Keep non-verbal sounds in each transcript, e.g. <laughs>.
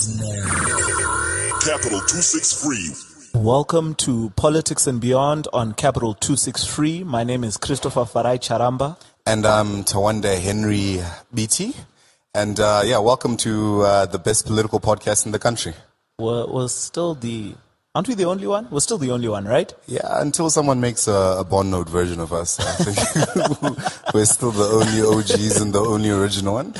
begins now. Capital 263. Welcome to Politics and Beyond on Capital 263. My name is Christopher Farai Charamba. And I'm Tawanda Henry BT. And uh, yeah, welcome to uh, the best political podcast in the country. We're, we're still the, aren't we the only one? We're still the only one, right? Yeah, until someone makes a, a Bond Note version of us, I think <laughs> we're still the only OGs and the only original one.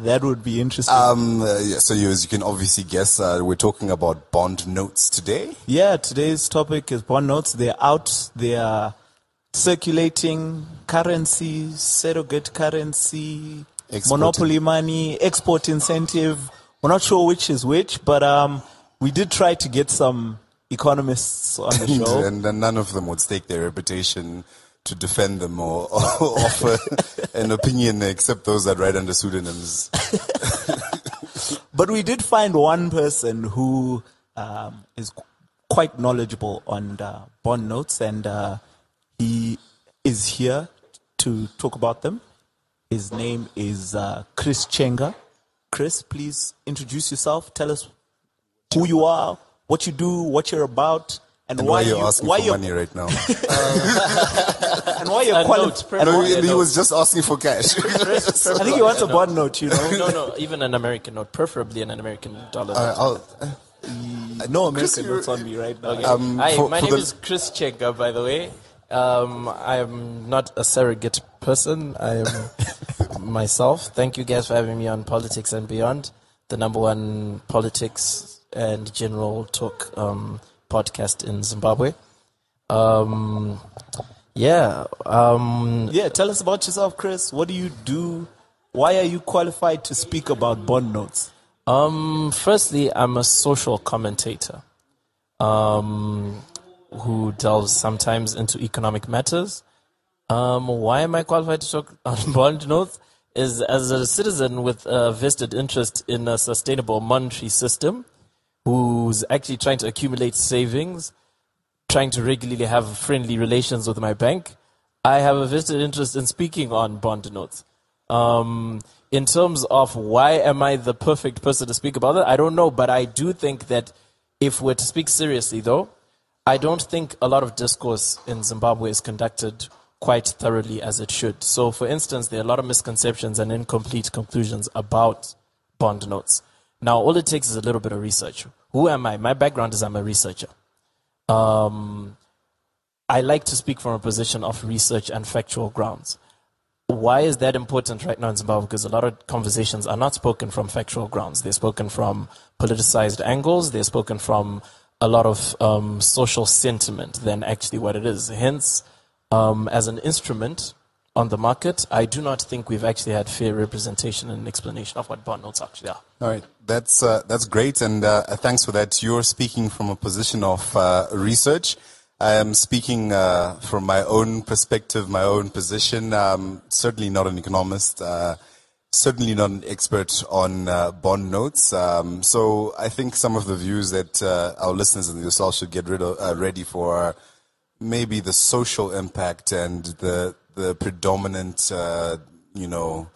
That would be interesting. Um, uh, yeah, so you, as you can obviously guess, uh, we're talking about bond notes today. yeah, today's topic is bond notes. They're out, they are circulating currency, surrogate currency, Exporting. monopoly money, export incentive. We're not sure which is which, but um, we did try to get some economists on the <laughs> show. and then none of them would stake their reputation to defend them or, <laughs> or offer an opinion except those that write under pseudonyms. But we did find one person who um, is qu- quite knowledgeable on bond notes, and uh, he is here to talk about them. His name is uh, Chris Chenga. Chris, please introduce yourself. Tell us who you are, what you do, what you're about, and, And why why you're you, asking why for you're, money right now? <laughs> and why you're A quali- note, and No, why- he, he was just asking for cash. <laughs> I think he wants a bond note. You know, No, no, even an American note, preferably an American dollar. Uh, note. I'll, no American notes on me right now. um, Hi, for- my for name the- is Chris Chenga, by the way. Um, I'm not a surrogate person. I am <laughs> myself. Thank you guys for having me on Politics and Beyond, the number one politics and general talk um, podcast in Zimbabwe. Um, yeah, um, Yeah, tell us about yourself, Chris. What do you do? Why are you qualified to speak about bond notes? Um, firstly, I'm a social commentator um, who delves sometimes into economic matters. Um, why am I qualified to talk <laughs> on bond notes? Is as a citizen with a vested interest in a sustainable monetary system, who's actually trying to accumulate savings, trying to regularly have friendly relations with my bank. I have a vested interest in speaking on bond notes. Um, in terms of why am I the perfect person to speak about it, I don't know, but I do think that if we're to speak seriously, though, I don't think a lot of discourse in Zimbabwe is conducted quite thoroughly as it should. So, for instance, there are a lot of misconceptions and incomplete conclusions about bond notes. Now, all it takes is a little bit of research. Who am I? My background is I'm a researcher. Um, I like to speak from a position of research and factual grounds. Why is that important right now in Zimbabwe? Because a lot of conversations are not spoken from factual grounds. They're spoken from politicized angles. They're spoken from a lot of um, social sentiment than actually what it is. Hence, um, as an instrument on the market, I do not think we've actually had fair representation and explanation of what bond notes actually are. All right, that's uh, that's great, and uh, thanks for that. You're speaking from a position of uh, research. I am speaking uh, from my own perspective, my own position. Um, certainly not an economist. Uh, certainly not an expert on uh, bond notes. Um, so I think some of the views that our listeners and yourself should get of, ready for are maybe the social impact and the the predominant, you know,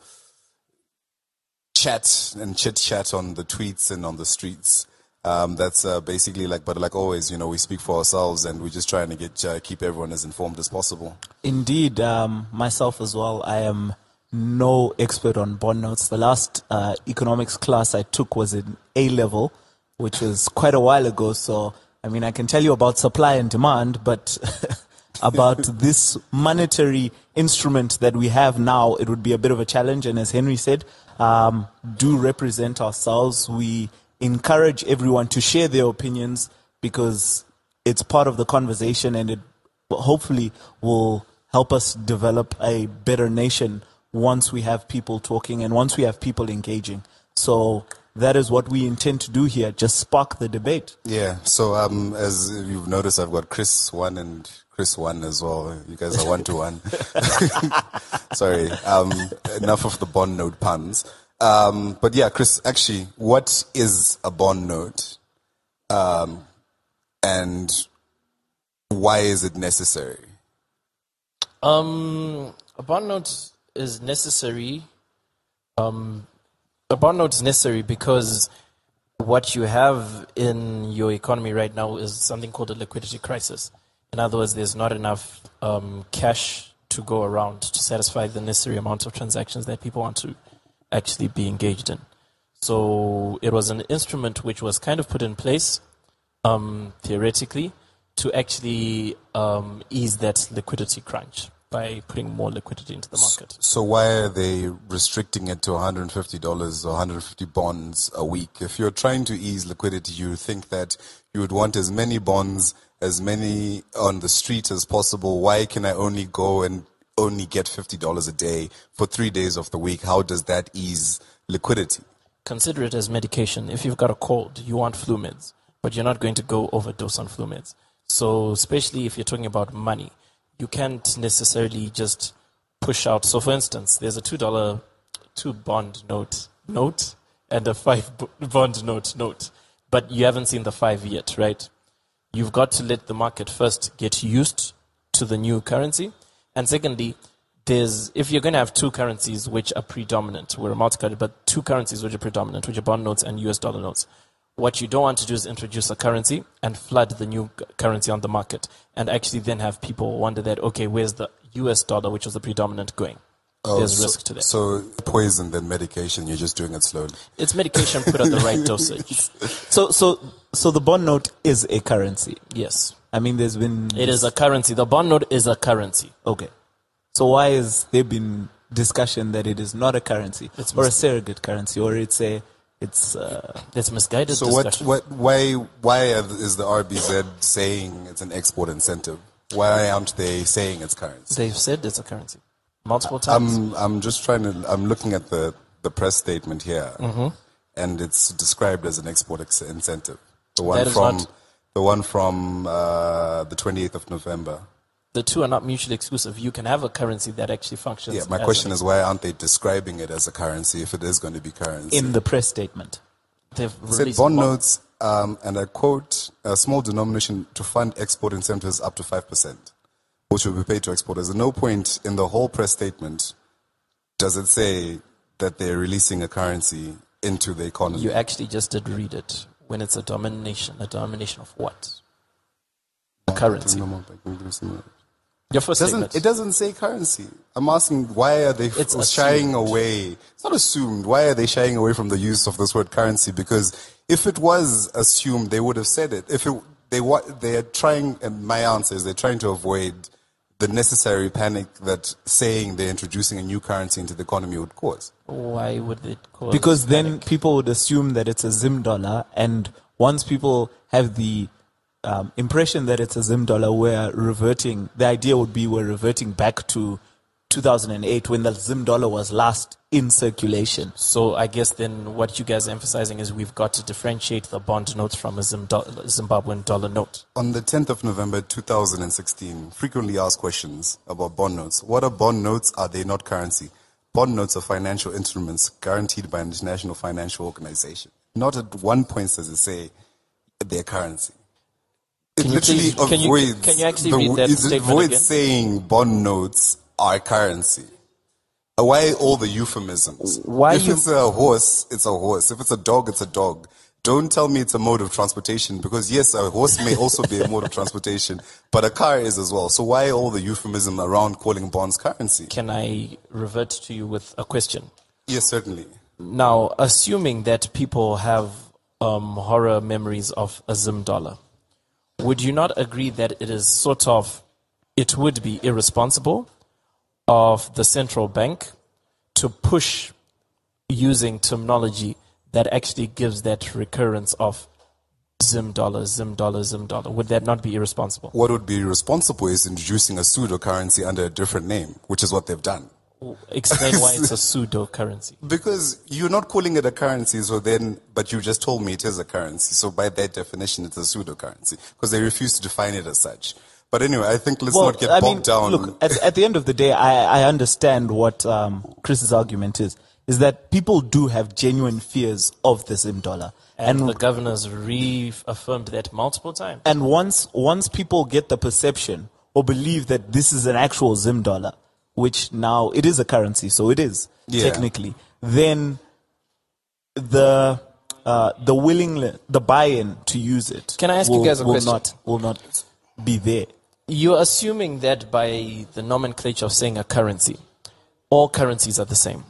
chat and chit chat on the tweets and on the streets. Um, that's uh, basically like, but like always, you know, we speak for ourselves and we're just trying to get uh, keep everyone as informed as possible. Indeed, um, myself as well. I am no expert on bond notes. The last uh, economics class I took was in A level, which was quite a while ago. So, I mean, I can tell you about supply and demand, but <laughs> about <laughs> this monetary instrument that we have now, it would be a bit of a challenge. And as Henry said, um, do represent ourselves. We encourage everyone to share their opinions because it's part of the conversation and it hopefully will help us develop a better nation once we have people talking and once we have people engaging. So that is what we intend to do here, just spark the debate. Yeah. So um, as you've noticed, I've got Chris one and Chris won as well. You guys are one to one. Sorry. Um, enough of the bond note puns. Um, but yeah, Chris, actually, what is a bond note? Um, and why is it necessary? Um, a bond note is necessary. Um, a bond note is necessary because what you have in your economy right now is something called a liquidity crisis. In other words, there's not enough um, cash to go around to satisfy the necessary amount of transactions that people want to actually be engaged in. So it was an instrument which was kind of put in place um, theoretically to actually um, ease that liquidity crunch by putting more liquidity into the market. So why are they restricting it to $150 or 150 bonds a week? If you're trying to ease liquidity, you think that you would want as many bonds, as many on the street as possible. Why can I only go and only get $50 a day for three days of the week? How does that ease liquidity? Consider it as medication. If you've got a cold, you want flu meds, but you're not going to go overdose on flu meds. So, especially if you're talking about money, you can't necessarily just push out. So, for instance, there's a two dollar two bond note note and a five bond note note, but you haven't seen the five yet, right? You've got to let the market first get used to the new currency, and secondly, there's if you're going to have two currencies which are predominant, we're a multi-currency, but two currencies which are predominant, which are bond notes and US dollar notes. What you don't want to do is introduce a currency and flood the new currency on the market, and actually then have people wonder that okay, where's the US dollar, which was the predominant, going? There's so, risk to that. So poison than medication, you're just doing it slowly. It's medication put at the right <laughs> dosage. So, so, so the bond note is a currency. Yes, I mean, there's been it is a currency. The bond note is a currency. okay. So why has there been discussion that it is not a currency It's or a surrogate currency or it's a it's uh, It's misguided So what, discussion. what, why, why are- is the RBZ saying it's an export incentive? Why aren't they saying it's currency? They've said it's a currency multiple times. I'm, I'm just trying to, I'm looking at the, the press statement here, Mm-hmm. and it's described as an export ex- incentive. The one from, not- the one from uh, the 28th of November. the two are not mutually exclusive. You can have a currency that actually functions. Yeah, my question is why aren't they describing it as a currency if it is going to be currency? in the press statement. they've It said released bond notes, um, and I quote, a small denomination to fund export incentives up to 5%, which will be paid to exporters. At no point in the whole press statement does it say that they're releasing a currency into the economy. You actually just did read it when it's a domination. A domination of what? A currency. Your first Doesn't, statement. it doesn't say currency. I'm asking why are they f- It's shying away? It's not assumed. Why are they shying away from the use of this word currency? Because if it was assumed, they would have said it. If it, they what they are trying, and my answer is they're trying to avoid the necessary panic that saying they're introducing a new currency into the economy would cause. Why would it cause? Because then panic? people would assume that it's a Zim dollar, and once people have the um, impression that it's a Zim dollar, we're reverting. The idea would be we're reverting back to 2008 when the Zim dollar was last in circulation. So I guess then what you guys are emphasizing is we've got to differentiate the bond note from a Zim do- Zimbabwean dollar note. On the 10th of November 2016, frequently asked questions about bond notes. What are bond notes? Are they not currency? Bond notes are financial instruments guaranteed by an international financial organization. Not at one point does it say they're currency. It Can you literally please- can you- avoids. can you actually the, read that it avoids again? saying bond notes are currency. Why all the euphemisms? Why if you- it's a horse, it's a horse. If it's a dog, it's a dog. Don't tell me it's a mode of transportation because yes, a horse may also be a mode of transportation, but a car is as well. So why all the euphemism around calling bonds currency? Can I revert to you with a question? Yes, certainly. Now, assuming that people have um, horror memories of a Zim dollar, would you not agree that it is sort of, it would be irresponsible of the central bank to push using terminology that actually gives that recurrence of Zim dollar, Zim dollar, Zim dollar? Would that not be irresponsible? What would be irresponsible is introducing a pseudo currency under a different name, which is what they've done. Explain why it's a <laughs> pseudo currency. Because you're not calling it a currency, so then, but you just told me it is a currency. So by that definition, it's a pseudo currency because they refuse to define it as such. But anyway, I think let's not get I bogged mean, down. look, at, at the end of the day, I, I understand what um, Chris's argument is, is that people do have genuine fears of the Zim dollar. And, And, the governors reaffirmed that multiple times. and once, once people get the perception or believe that this is an actual Zim dollar, which now it is a currency, so it is Yeah. technically, then the uh, the willingness, the buy-in to use it. Can I ask you guys a will question? Not, will not be there. You're assuming that by the nomenclature of saying a currency, all currencies are the same.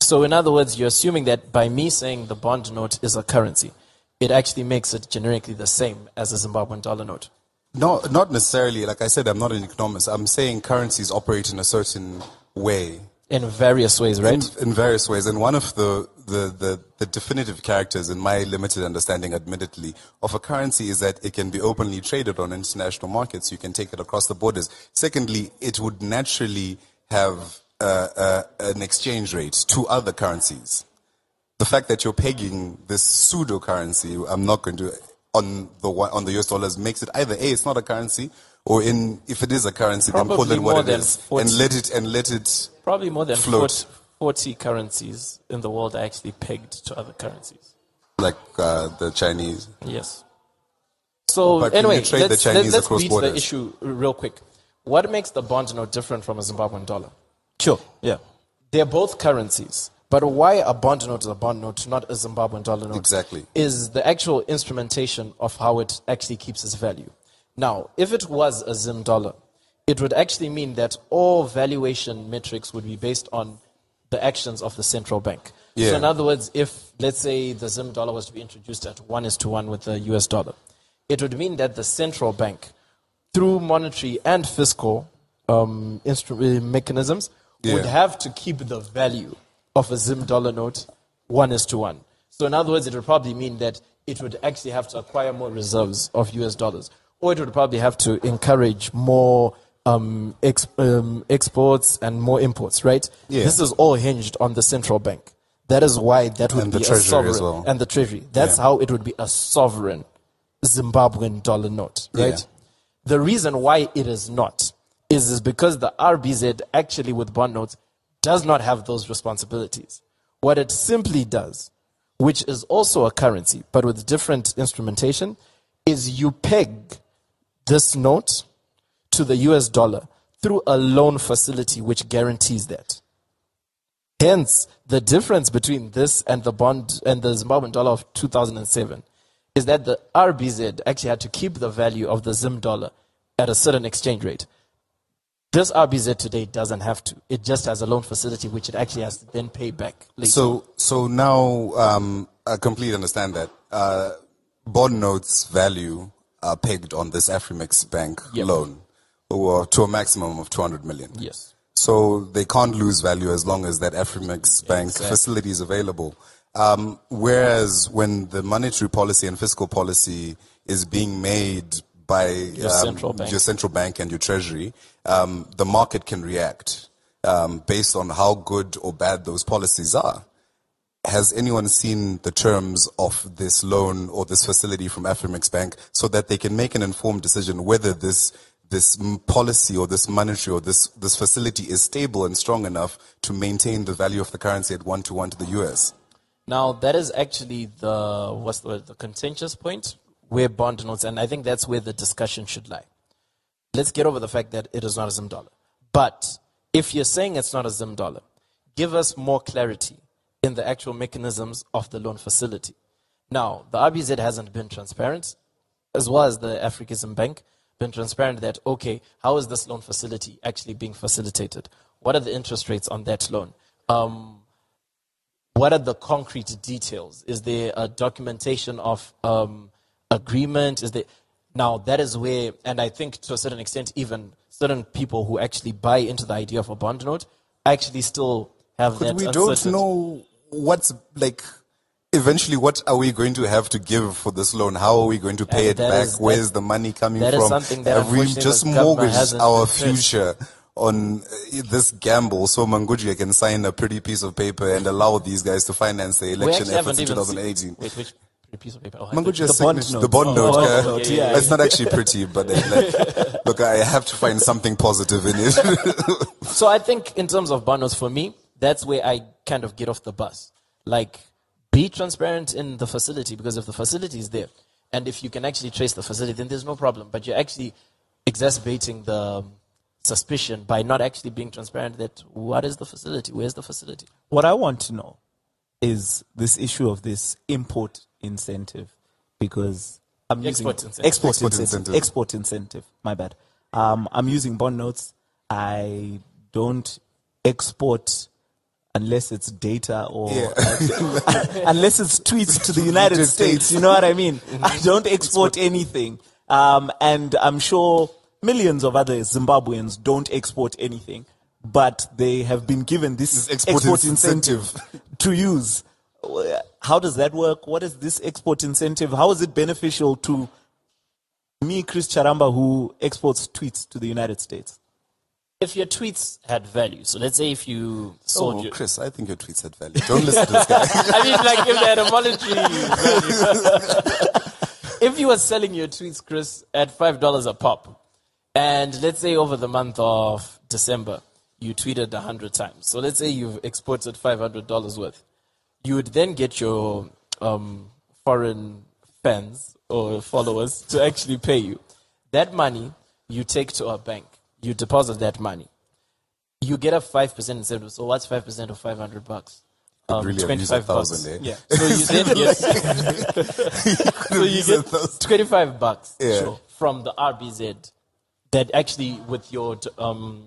So, in other words, you're assuming that by me saying the bond note is a currency, it actually makes it generically the same as a Zimbabwean dollar note. No, not necessarily. Like I said, I'm not an economist. I'm saying currencies operate in a certain way, In various ways, right? in, in various ways. And one of the, the, the, the definitive characters, in my limited understanding, admittedly, of a currency is that it can be openly traded on international markets. You can take it across the borders. Secondly, it would naturally have uh, uh, an exchange rate to other currencies. The fact that you're pegging this pseudo currency, I'm not going to on the on the US dollars makes it either a it's not a currency or in if it is a currency then call it what more it than is 40. and let it and let it Probably more than Float. 40, 40 currencies in the world are actually pegged to other currencies. like uh, the Chinese. Yes. So But anyway, you trade the let's, Chinese let's across beat borders? the issue real quick. What makes the bond note different from a Zimbabwean dollar? Sure. Yeah. They're both currencies. But why a bond note is a bond note, not a Zimbabwean dollar note? Exactly. Is the actual instrumentation of how it actually keeps its value. Now, if it was a Zim dollar, it would actually mean that all valuation metrics would be based on the actions of the central bank. Yeah. So, in other words, if, let's say, the Zim dollar was to be introduced at 1 is to 1 with the US dollar, it would mean that the central bank, through monetary and fiscal um, instru- uh, mechanisms, would have to keep the value of a Zim dollar note one is to one. So, in other words, it would probably mean that it would actually have to acquire more reserves of US dollars, or it would probably have to encourage more um, ex- um, exports and more imports, right? Yeah. This is all hinged on the central bank. That is why that would And be the a sovereign well. and the treasury. That's Yeah. how it would be a sovereign Zimbabwean dollar note, right? Yeah. The reason why it is not is, is because the RBZ actually with bond notes does not have those responsibilities. What it simply does, which is also a currency but with different instrumentation, is you peg this note to the US dollar through a loan facility which guarantees that. Hence, the difference between this and the bond and the Zimbabwean dollar of 2007 is that the RBZ actually had to keep the value of the Zim dollar at a certain exchange rate. This RBZ today doesn't have to. It just has a loan facility which it actually has to then pay back later. So so now um, I completely understand that uh, bond notes value are pegged on this Afrexim Bank Yep. loan, or to a maximum of 200 million. yes. So they can't lose value as long as that Afrexim Bank facility is available. Um, whereas when the monetary policy and fiscal policy is being made by um, central bank. your central bank and your treasury, um, the market can react um, based on how good or bad those policies are. Has anyone seen the terms of this loan or this facility from Afrexim Bank so that they can make an informed decision whether this this policy or this monetary or this this facility is stable and strong enough to maintain the value of the currency at one to one to the US? Now that is actually the what's the the contentious point where bond notes, and I think that's where the discussion should lie. Let's get over the fact that it is not a Zim dollar. But if you're saying it's not a Zim dollar, give us more clarity in the actual mechanisms of the loan facility. Now, the RBZ hasn't been transparent, as well as the Afrexim Bank, been transparent that, okay, how is this loan facility actually being facilitated? What are the interest rates on that loan? Um, what are the concrete details? Is there a documentation of um, agreement? Is there now that is where, and I think to a certain extent, even certain people who actually buy into the idea of a bond note actually still have that. We don't know what's like. Eventually, what are we going to have to give for this loan? How are we going to pay And it back? is- Where's that- the money coming from? have we just mortgaged our future on uh, this gamble so Mangudya can sign a pretty piece of paper and allow these guys to finance the election efforts in even seen- 2018? Wait, which piece of paper? Oh, Mangudya The bond note. the bond Oh, note. bond uh, note, yeah, yeah. It's not actually pretty, but uh, like, look, I have to find something positive in it. <laughs> So I think in terms of bundles, for me, that's where I kind of get off the bus. Like, be transparent in the facility because if the facility is there, and if you can actually trace the facility, then there's no problem. But you're actually exacerbating the um, suspicion by not actually being transparent that what is the facility? Where's the facility? What I want to know is this issue of this import incentive because I'm using Export incentive. export, Export incentive. incentive. Export incentive. My bad. Um, I'm using bond notes. I don't export unless it's data or <laughs> unless it's tweets to the <laughs> United. States. You know what I mean? <laughs> I don't export anything. Um, and I'm sure millions of other Zimbabweans don't export anything, but they have been given this, This export export, incentive. incentive to use. How does that work? What is this export incentive? How is it beneficial to me, Chris Charamba, who exports tweets to the United States? If your tweets had value, so let's say if you sold Oh, your, Chris, I think your tweets had value. Don't listen to this guy. <laughs> I mean, like if they had a monetary <laughs> value. <laughs> if you were selling your tweets, Chris, at five dollars a pop, and let's say over the month of December you tweeted a hundred times, so let's say you've exported five hundred dollars worth, you would then get your um, foreign fans or followers to actually pay you. That money you take to a bank, you deposit that money, you get a five percent incentive. So what's five percent of five hundred bucks? Um, really have used a thousand, eh? Yeah. So you then get <laughs> <laughs> so you get 25 bucks Yeah. sure, from the RBZ that actually with your um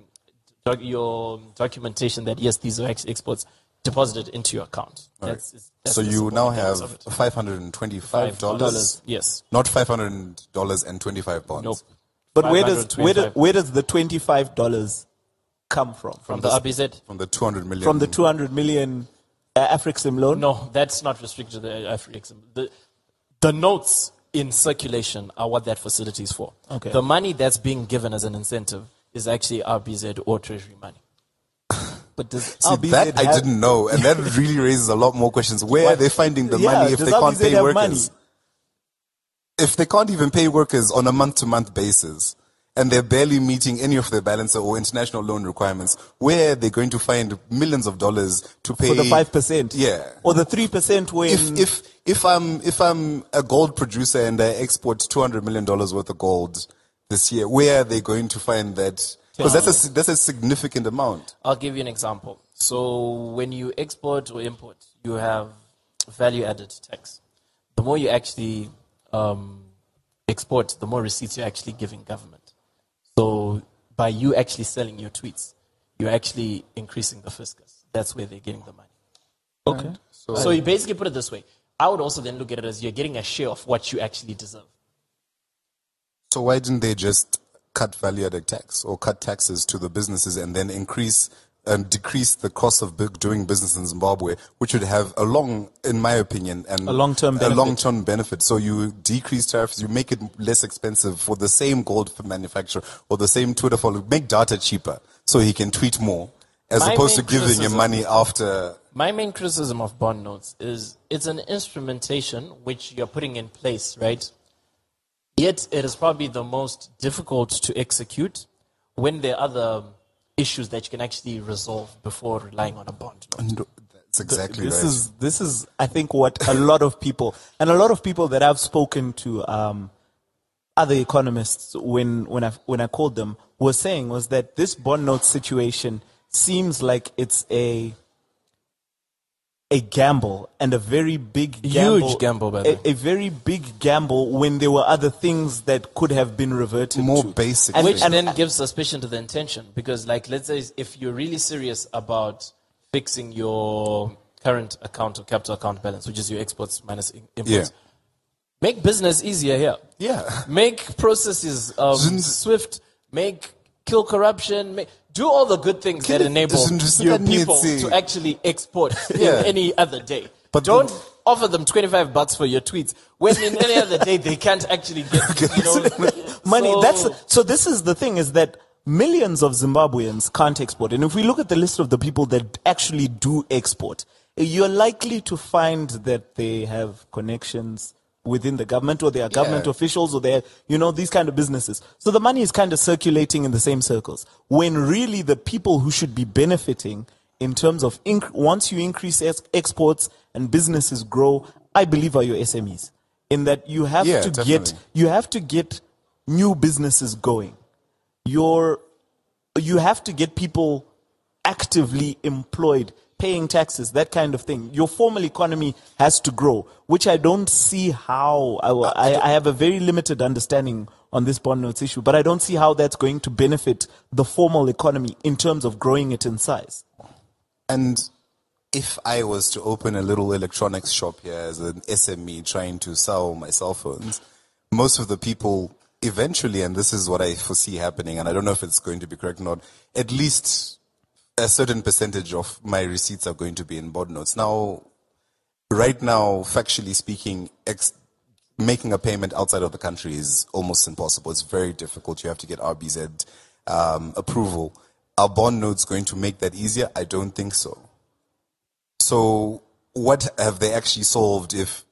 doc- your documentation that yes these are exports deposited into your account. That's, that's So you now have of it. five hundred and twenty-five $5. dollars, Yes. not five hundred dollars and twenty-five bonds. Nope. But where does, where, do, where does the $25 come from? From the RBZ? From the two hundred million. From the 200 million uh, Afrexim loan? No, that's not restricted to the African. The, the notes in circulation are what that facility is for. Okay. The money that's being given as an incentive is actually RBZ or Treasury money. <laughs> But does See, RBZ that I didn't know, and that really raises a lot more questions. Where are they finding the Yeah, money if does they can't RBZ pay have workers? money? If they can't even pay workers on a month-to-month basis, and they're barely meeting any of their balance or international loan requirements, where are they going to find millions of dollars to pay For the 5%? Yeah. Or the 3% when... if if if I'm if I'm a gold producer and I export two hundred million dollars worth of gold this year, where are they going to find that? Because that's a that's a significant amount. I'll give you an example. So when you export or import, you have value added tax. The more you actually um, export, the more receipts you're actually giving government. So by you actually selling your tweets, you're actually increasing the fiscus. That's where they're getting the money. okay. So, you basically put it this way. I would also then look at it as you're getting a share of what you actually deserve. So why didn't they just cut value added tax or cut taxes to the businesses and then increase and decrease the cost of doing business in Zimbabwe, which would have a long, in my opinion, and A long-term a benefit. long-term benefit. So you decrease tariffs, you make it less expensive for the same gold manufacturer or the same Twitter follower. Make data cheaper so he can tweet more, as My opposed to giving him money after. My main criticism of bond notes is it's an instrumentation which you're putting in place, right? Yet it is probably the most difficult to execute when there are other issues that you can actually resolve before relying on a bond note. And That's exactly this right. is this is I think what a lot of people and a lot of people that I've spoken to um, other economists when when I when I called them were saying was that this bond note situation seems like it's a a gamble and a very big gamble, Huge gamble, by a, a very big gamble when there were other things that could have been reverted More to. basic And- Which and- then gives suspicion to the intention. Because, like, let's say if you're really serious about fixing your current account or capital account balance, which is your exports minus imports, Yeah. make business easier here. Yeah. Make processes um, swift. Make kill corruption. Make, do all the good things that enable your people to actually export <laughs> Yeah. in any other day. But don't the- offer them 25 bucks for your tweets when in any other day they can't actually get <laughs> you know, <laughs> money. so- That's so. This is the thing: is that millions of Zimbabweans can't export, and if we look at the list of the people that actually do export, you're likely to find that they have connections within the government, or they are government Yeah. officials, or they're you know these kind of businesses. So the money is kind of circulating in the same circles. When really the people who should be benefiting in terms of inc- once you increase ex- exports and businesses grow, I believe are your SMEs. In that you have Yeah, to definitely. get you have to get new businesses going. You're, you have to get people actively employed paying taxes, that kind of thing. Your formal economy has to grow, which I don't see how. I, I, uh, I have a very limited understanding on this bond notes issue, but I don't see how that's going to benefit the formal economy in terms of growing it in size. And if I was to open a little electronics shop here as an SME trying to sell my cell phones, most of the people eventually, and this is what I foresee happening, and I don't know if it's going to be correct or not, at least a certain percentage of my receipts are going to be in bond notes. Now, right now, factually speaking, ex- making a payment outside of the country is almost impossible. It's very difficult. You have to get RBZ um, approval. Are bond notes going to make that easier? I don't think so. So, what have they actually solved if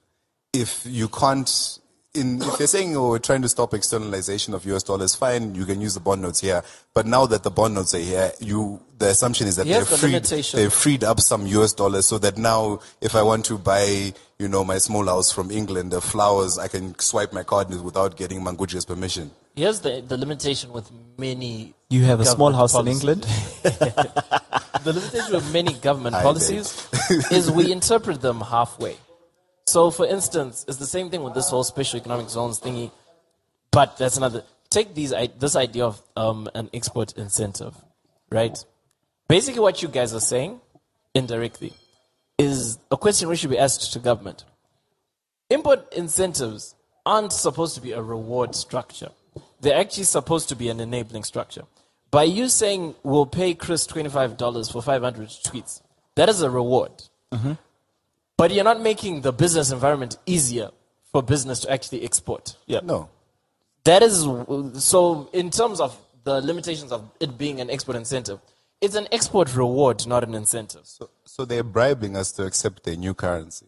if you can't? In, if they're saying, "Oh, we're trying to stop externalization of U.S. dollars," fine, you can use the bond notes here. But now that the bond notes are here, you the assumption is that Here's they're the freed, limitation. they've freed up some U.S. dollars, so that now, if I want to buy, you know, my small house from England, the flowers, I can swipe my card without getting Mangudya's permission. Here's the, the limitation with many. You have a small government house in. England? <laughs> The limitation with many government I policies is we interpret them halfway. So, for instance, it's the same thing with this whole special economic zones thingy, but that's another. Take these this idea of um, an export incentive, right? Basically, what you guys are saying indirectly is a question we should be asked to government. Import incentives aren't supposed to be a reward structure. They're actually supposed to be an enabling structure. By you saying we'll pay Chris $25 for 500 tweets, that is a reward. But you're not making the business environment easier for business to actually export. Yeah. No. That is so. In terms of the limitations of it being an export incentive, it's an export reward, not an incentive. So, so they're bribing us to accept a new currency.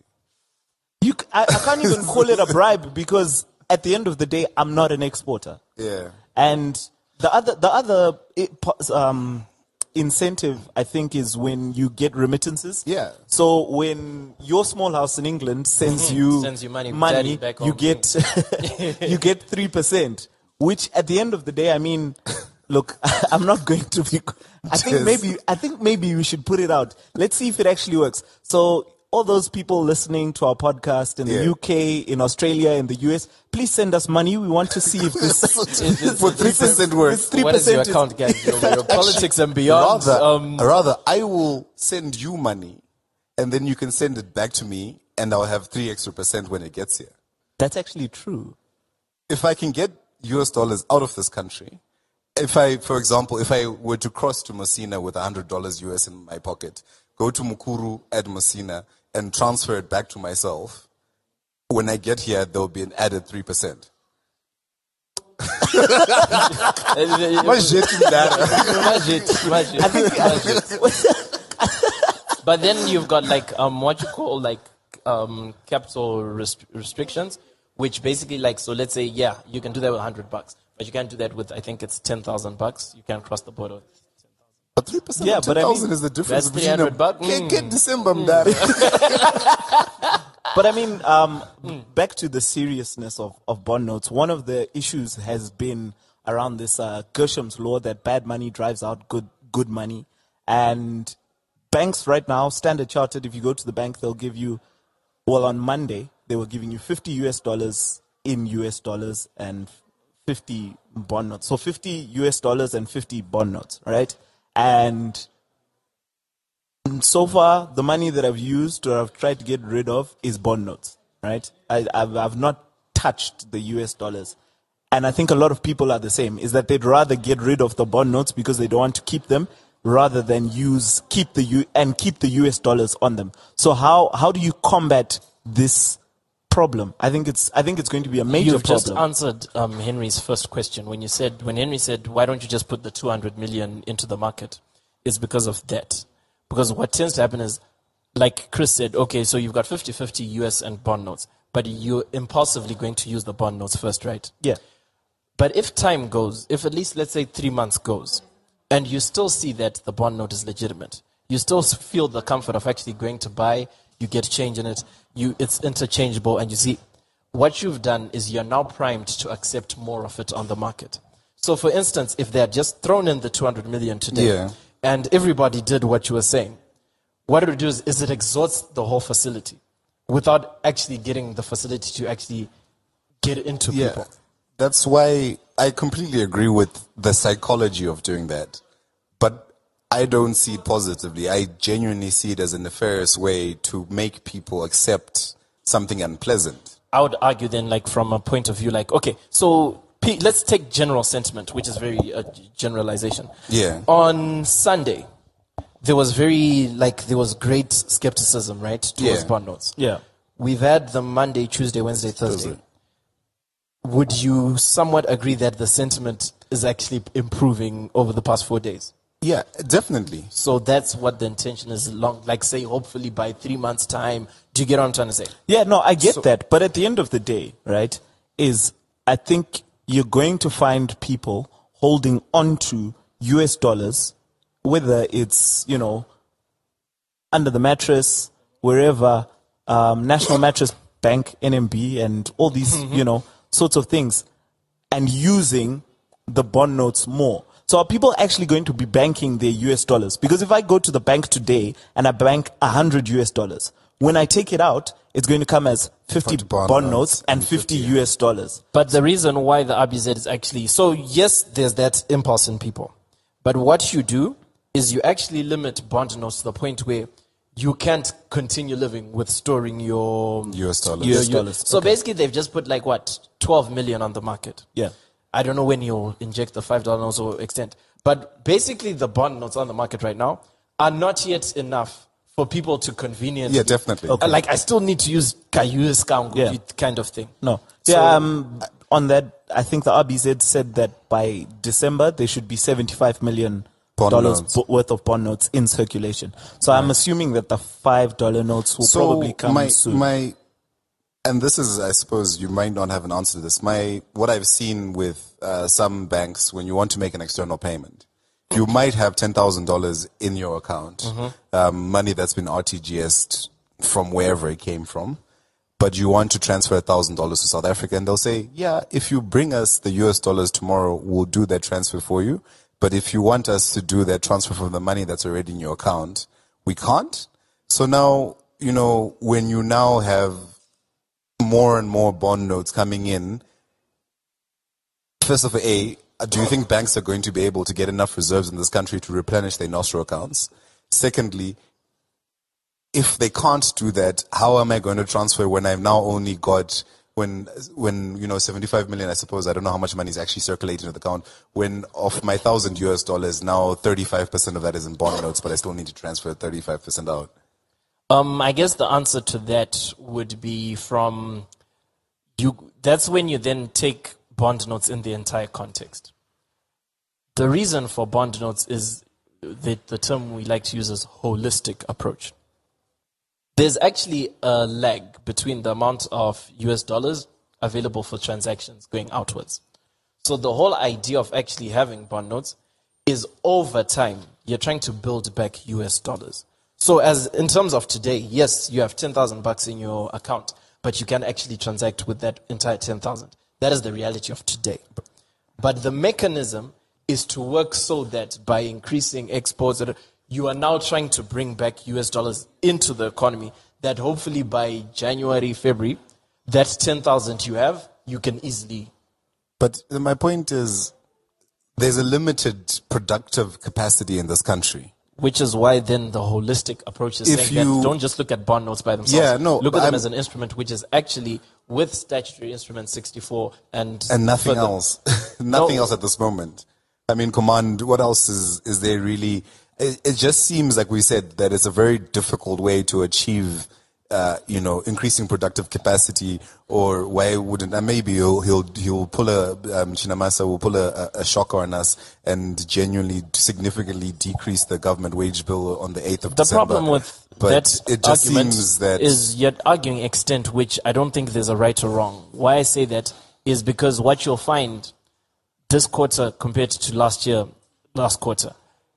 You, I can't even call it a bribe because at the end of the day, I'm not an exporter. Yeah. And the other, the other it, po- um, incentive, I think, is when you get remittances. Yeah. So when your small house in England sends you Mm-hmm. Sends you money, daddy back you get <laughs> you get three percent. Which at the end of the day, I mean, look, <laughs> I'm not going to be. I think maybe I think maybe we should put it out. Let's see if it actually works. So all those people listening to our podcast in the Yeah. UK, in Australia, in the US, please send us money. We want to see if this For 3% work. this 3% what is your is- account, guys? Your, your <laughs> politics and beyond. Rather, um, rather, I will send you money, and then you can send it back to me, and I'll have three extra percent when it gets here. That's actually true. If I can get US dollars out of this country, if I, for example, if I were to cross to Messina with $100 US in my pocket, go to Mukuru at Messina, and transfer it back to myself, when I get here, there will be an added 3%. Budget, budget, budget. but then you've got like um what you call like um capital rest- restrictions, which basically like so let's say yeah you can do that with hundred bucks, but you can't do that with I think it's ten thousand bucks. You can't cross the border. But 3% Yeah, of but I mean, 10,000 is the difference that's between a- bucks. Get, Mm. get December, mdara. <laughs> But I mean, um, back to the seriousness of, of bond notes. One of the issues has been around this uh, Gresham's law that bad money drives out good good money, and banks right now, Standard Chartered, if you go to the bank, they'll give you, well, on Monday they were giving you 50 US dollars in US dollars and 50 bond notes. So 50 US dollars and 50 bond notes, right? And so far, the money that I've used or I've tried to get rid of is bond notes, right? I, I've, I've not touched the US dollars. And I think a lot of people are the same, is that they'd rather get rid of the bond notes because they don't want to keep them rather than use, keep the U, and keep the US dollars on them. So how, how do you combat this problem? I think it's, I think it's going to be a major You've problem. just answered um, Henry's first question when you said when Henry said why don't you just put the 200 million into the market? It's because of debt. Because what tends to happen is, like Chris said, okay, so you've got 50-50 US and bond notes, but you're impulsively going to use the bond notes first, right? yeah. But if time goes, if at least let's say three months goes, and you still see that the bond note is legitimate, you still feel the comfort of actually going to buy, you get change in it, you it's interchangeable, and you see what you've done is you're now primed to accept more of it on the market. So, for instance, if they had just thrown in the 200 million today, Yeah. and everybody did what you were saying, what it would do is, is it exhausts the whole facility without actually getting the facility to actually get into Yeah. people. That's why I completely agree with the psychology of doing that. But I don't see it positively. I genuinely see it as a nefarious way to make people accept something unpleasant. I would argue then, like from a point of view, like okay, so P- let's take general sentiment, which is very uh, generalization. Yeah. On Sunday, there was very like there was great skepticism, right, towards Yeah. bond notes. Yeah. We've had the Monday, Tuesday, Wednesday, Thursday. Would you somewhat agree that the sentiment is actually improving over the past four days? Yeah, definitely. So that's what the intention is. Long, like say, hopefully by three months' time. Do you get what I'm trying to say? Yeah, no, I get that. But at the end of the day, right, is I think you're going to find people holding onto US dollars, whether it's, you know, under the mattress, wherever, um, National <coughs> Mattress Bank, NMB, and all these, you know, sorts of things, and using the bond notes more. So are people actually going to be banking their US dollars? Because if I go to the bank today and I bank 100 US dollars, when I take it out, it's going to come as 50 50 bond bond, notes notes and and 50 50, US dollars. But the reason why the RBZ is actually so yes, there's that impulse in people. But what you do is you actually limit bond notes to the point where you can't continue living with storing your US dollars. your- US your- dollars, So okay. basically, they've just put like what 12 million on the market. Yeah. I don't know when you'll inject the five dollar notes or extent, but basically the bond notes on the market right now are not yet enough for people to conveniently. Yeah, definitely. Uh, Like I still need to use Kayu's Yeah. kind of thing. No. So- yeah, um, on that, I think the RBZ said that by December there should be seventy-five million dollars notes. worth of bond notes in circulation. So I'm assuming that the five dollar notes will probably come my, soon. My, and this is, I suppose, you might not have an answer to this. My, what I've seen with uh, some banks, when you want to make an external payment, you might have ten thousand dollars in your account, Mm-hmm. um, money that's been RTGSed from wherever it came from, but you want to transfer thousand dollars to South Africa, and they'll say, "Yeah, if you bring us the US dollars tomorrow, we'll do that transfer for you. But if you want us to do that transfer from the money that's already in your account, we can't." So now, you know, when you now have more and more bond notes coming in, first of all, A, do you think banks are going to be able to get enough reserves in this country to replenish their nostro accounts? Secondly, if they can't do that, how am I going to transfer when I've now only got when when you know 75 million? I suppose I don't know how much money is actually circulating in the account. When of my thousand US dollars, now 35 percent of that is in bond notes, but I still need to transfer 35 percent out. Um, I guess the answer to that would be from you. That's when you then take bond notes in the entire context. The reason for bond notes is the, the term we like to use is holistic approach. There's actually a lag between the amount of US dollars available for transactions going outwards. So the whole idea of actually having bond notes is over time you're trying to build back US dollars. So as in terms of today, yes, you have 10,000 bucks in your account, but you can actually transact with that entire 10,000. That is the reality of today. But the mechanism is to work so that by increasing exports, you are now trying to bring back US dollars into the economy. That hopefully by January, February, that 10,000 you have, you can easily. But my point is, there's a limited productive capacity in this country. Which is why then the holistic approach is If saying you- that don't just look at bond notes by themselves. Yeah, no, Look at them I'm- as an instrument which is actually with statutory instrument 64 and and nothing further- else. <laughs> nothing No. else at this moment. I mean, command. What else is is there really? It, it just seems like we said that it's a very difficult way to achieve. Uh, you know, increasing productive capacity, or why wouldn't? And maybe he'll he'll he'll pull a um, Chinamasa will pull a, a, shocker on us and genuinely significantly decrease the government wage bill on the eighth of The December. The problem with but that it just argument seems that is yet arguing extent, which I don't think there's a right or wrong. Why I say that is because what you'll find this quarter compared to last year, last quarter,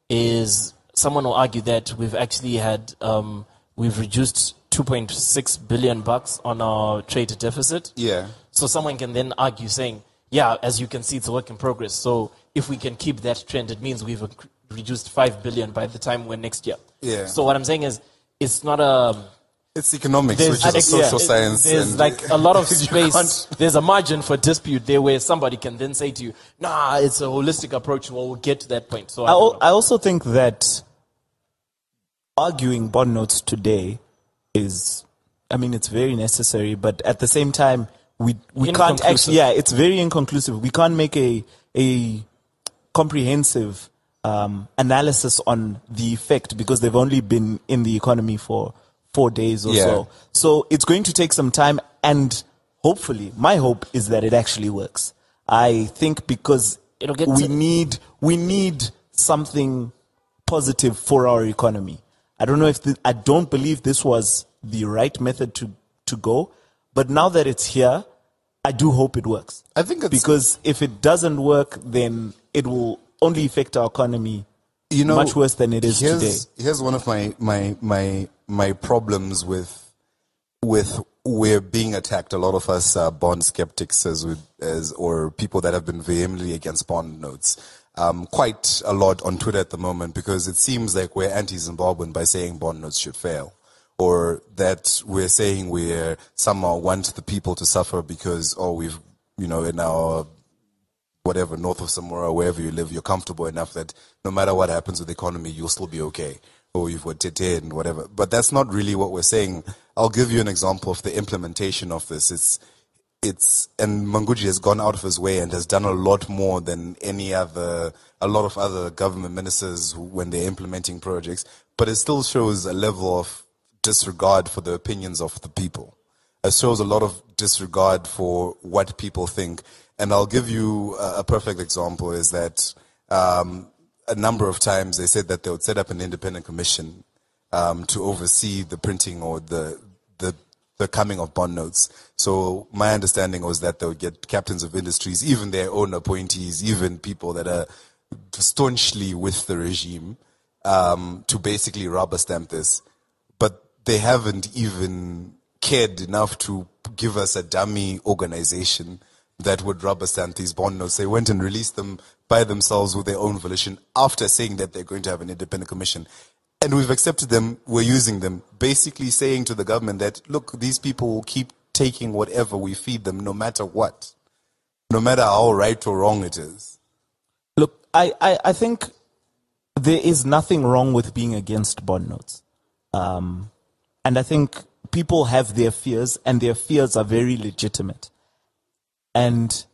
is someone will argue that we've actually had um, we've reduced 2.6 billion bucks on our trade deficit. yeah. So someone can then argue saying, yeah, as you can see, it's a work in progress. So if we can keep that trend, it means we've reduced 5 billion by the time we're next year. Yeah. So what I'm saying is, it's not a It's economics, there's, which is a social yeah, science. There's and- like a lot of <laughs> space. There's a margin for dispute there where somebody can then say to you, "Nah, it's a holistic approach. Well, we'll get to that point." So I I, al- I also think that arguing bond notes today is, I mean, it's very necessary, but at the same time, we, we can't actually, yeah, it's very inconclusive. We can't make a, a comprehensive um, analysis on the effect because they've only been in the economy for four days or Yeah. so. So it's going to take some time and hopefully, my hope is that it actually works. I think because It'll get we to- need, we need something positive for our economy. I don't know if the, I don't believe this was the right method to, to go, but now that it's here, I do hope it works. I think it's Because if it doesn't work, then it will only affect our economy you know much worse than it is here's, today. Here's one of my my my my problems with with we're being attacked. A lot of us are bond skeptics, as we, as or people that have been vehemently against bond notes. Um, quite a lot on Twitter at the moment because it seems like we're anti-Zimbabwean by saying bond notes should fail, or that we're saying we somehow want the people to suffer because oh we've you know in our whatever, north of Samora, wherever you live, you're comfortable enough that no matter what happens with the economy, you'll still be okay. Or you've got Tete and whatever. But that's not really what we're saying. I'll give you an example of the implementation of this. It's, it's, and Mangudya has gone out of his way and has done a lot more than any other, a lot of other government ministers when they're implementing projects. But it still shows a level of disregard for the opinions of the people it shows a lot of disregard for what people think. And I'll give you a, perfect example is that um, a number of times they said that they would set up an independent commission um, to oversee the printing or the, the coming of bond notes. So my understanding was that they would get captains of industries, even their own appointees, even people that are staunchly with the regime, um, to basically rubber stamp this. But they haven't even cared enough to give us a dummy organization that would rubber stamp these bond notes. They went and released them by themselves with their own volition after saying that they're going to have an independent commission. And we've accepted them, we're using them, basically saying to the government that, look, these people will keep taking whatever we feed them no matter what, no matter how right or wrong it is. Look, I, I, I think there is nothing wrong with being against bond notes. Um, and I think people have their fears, and their fears are very legitimate. And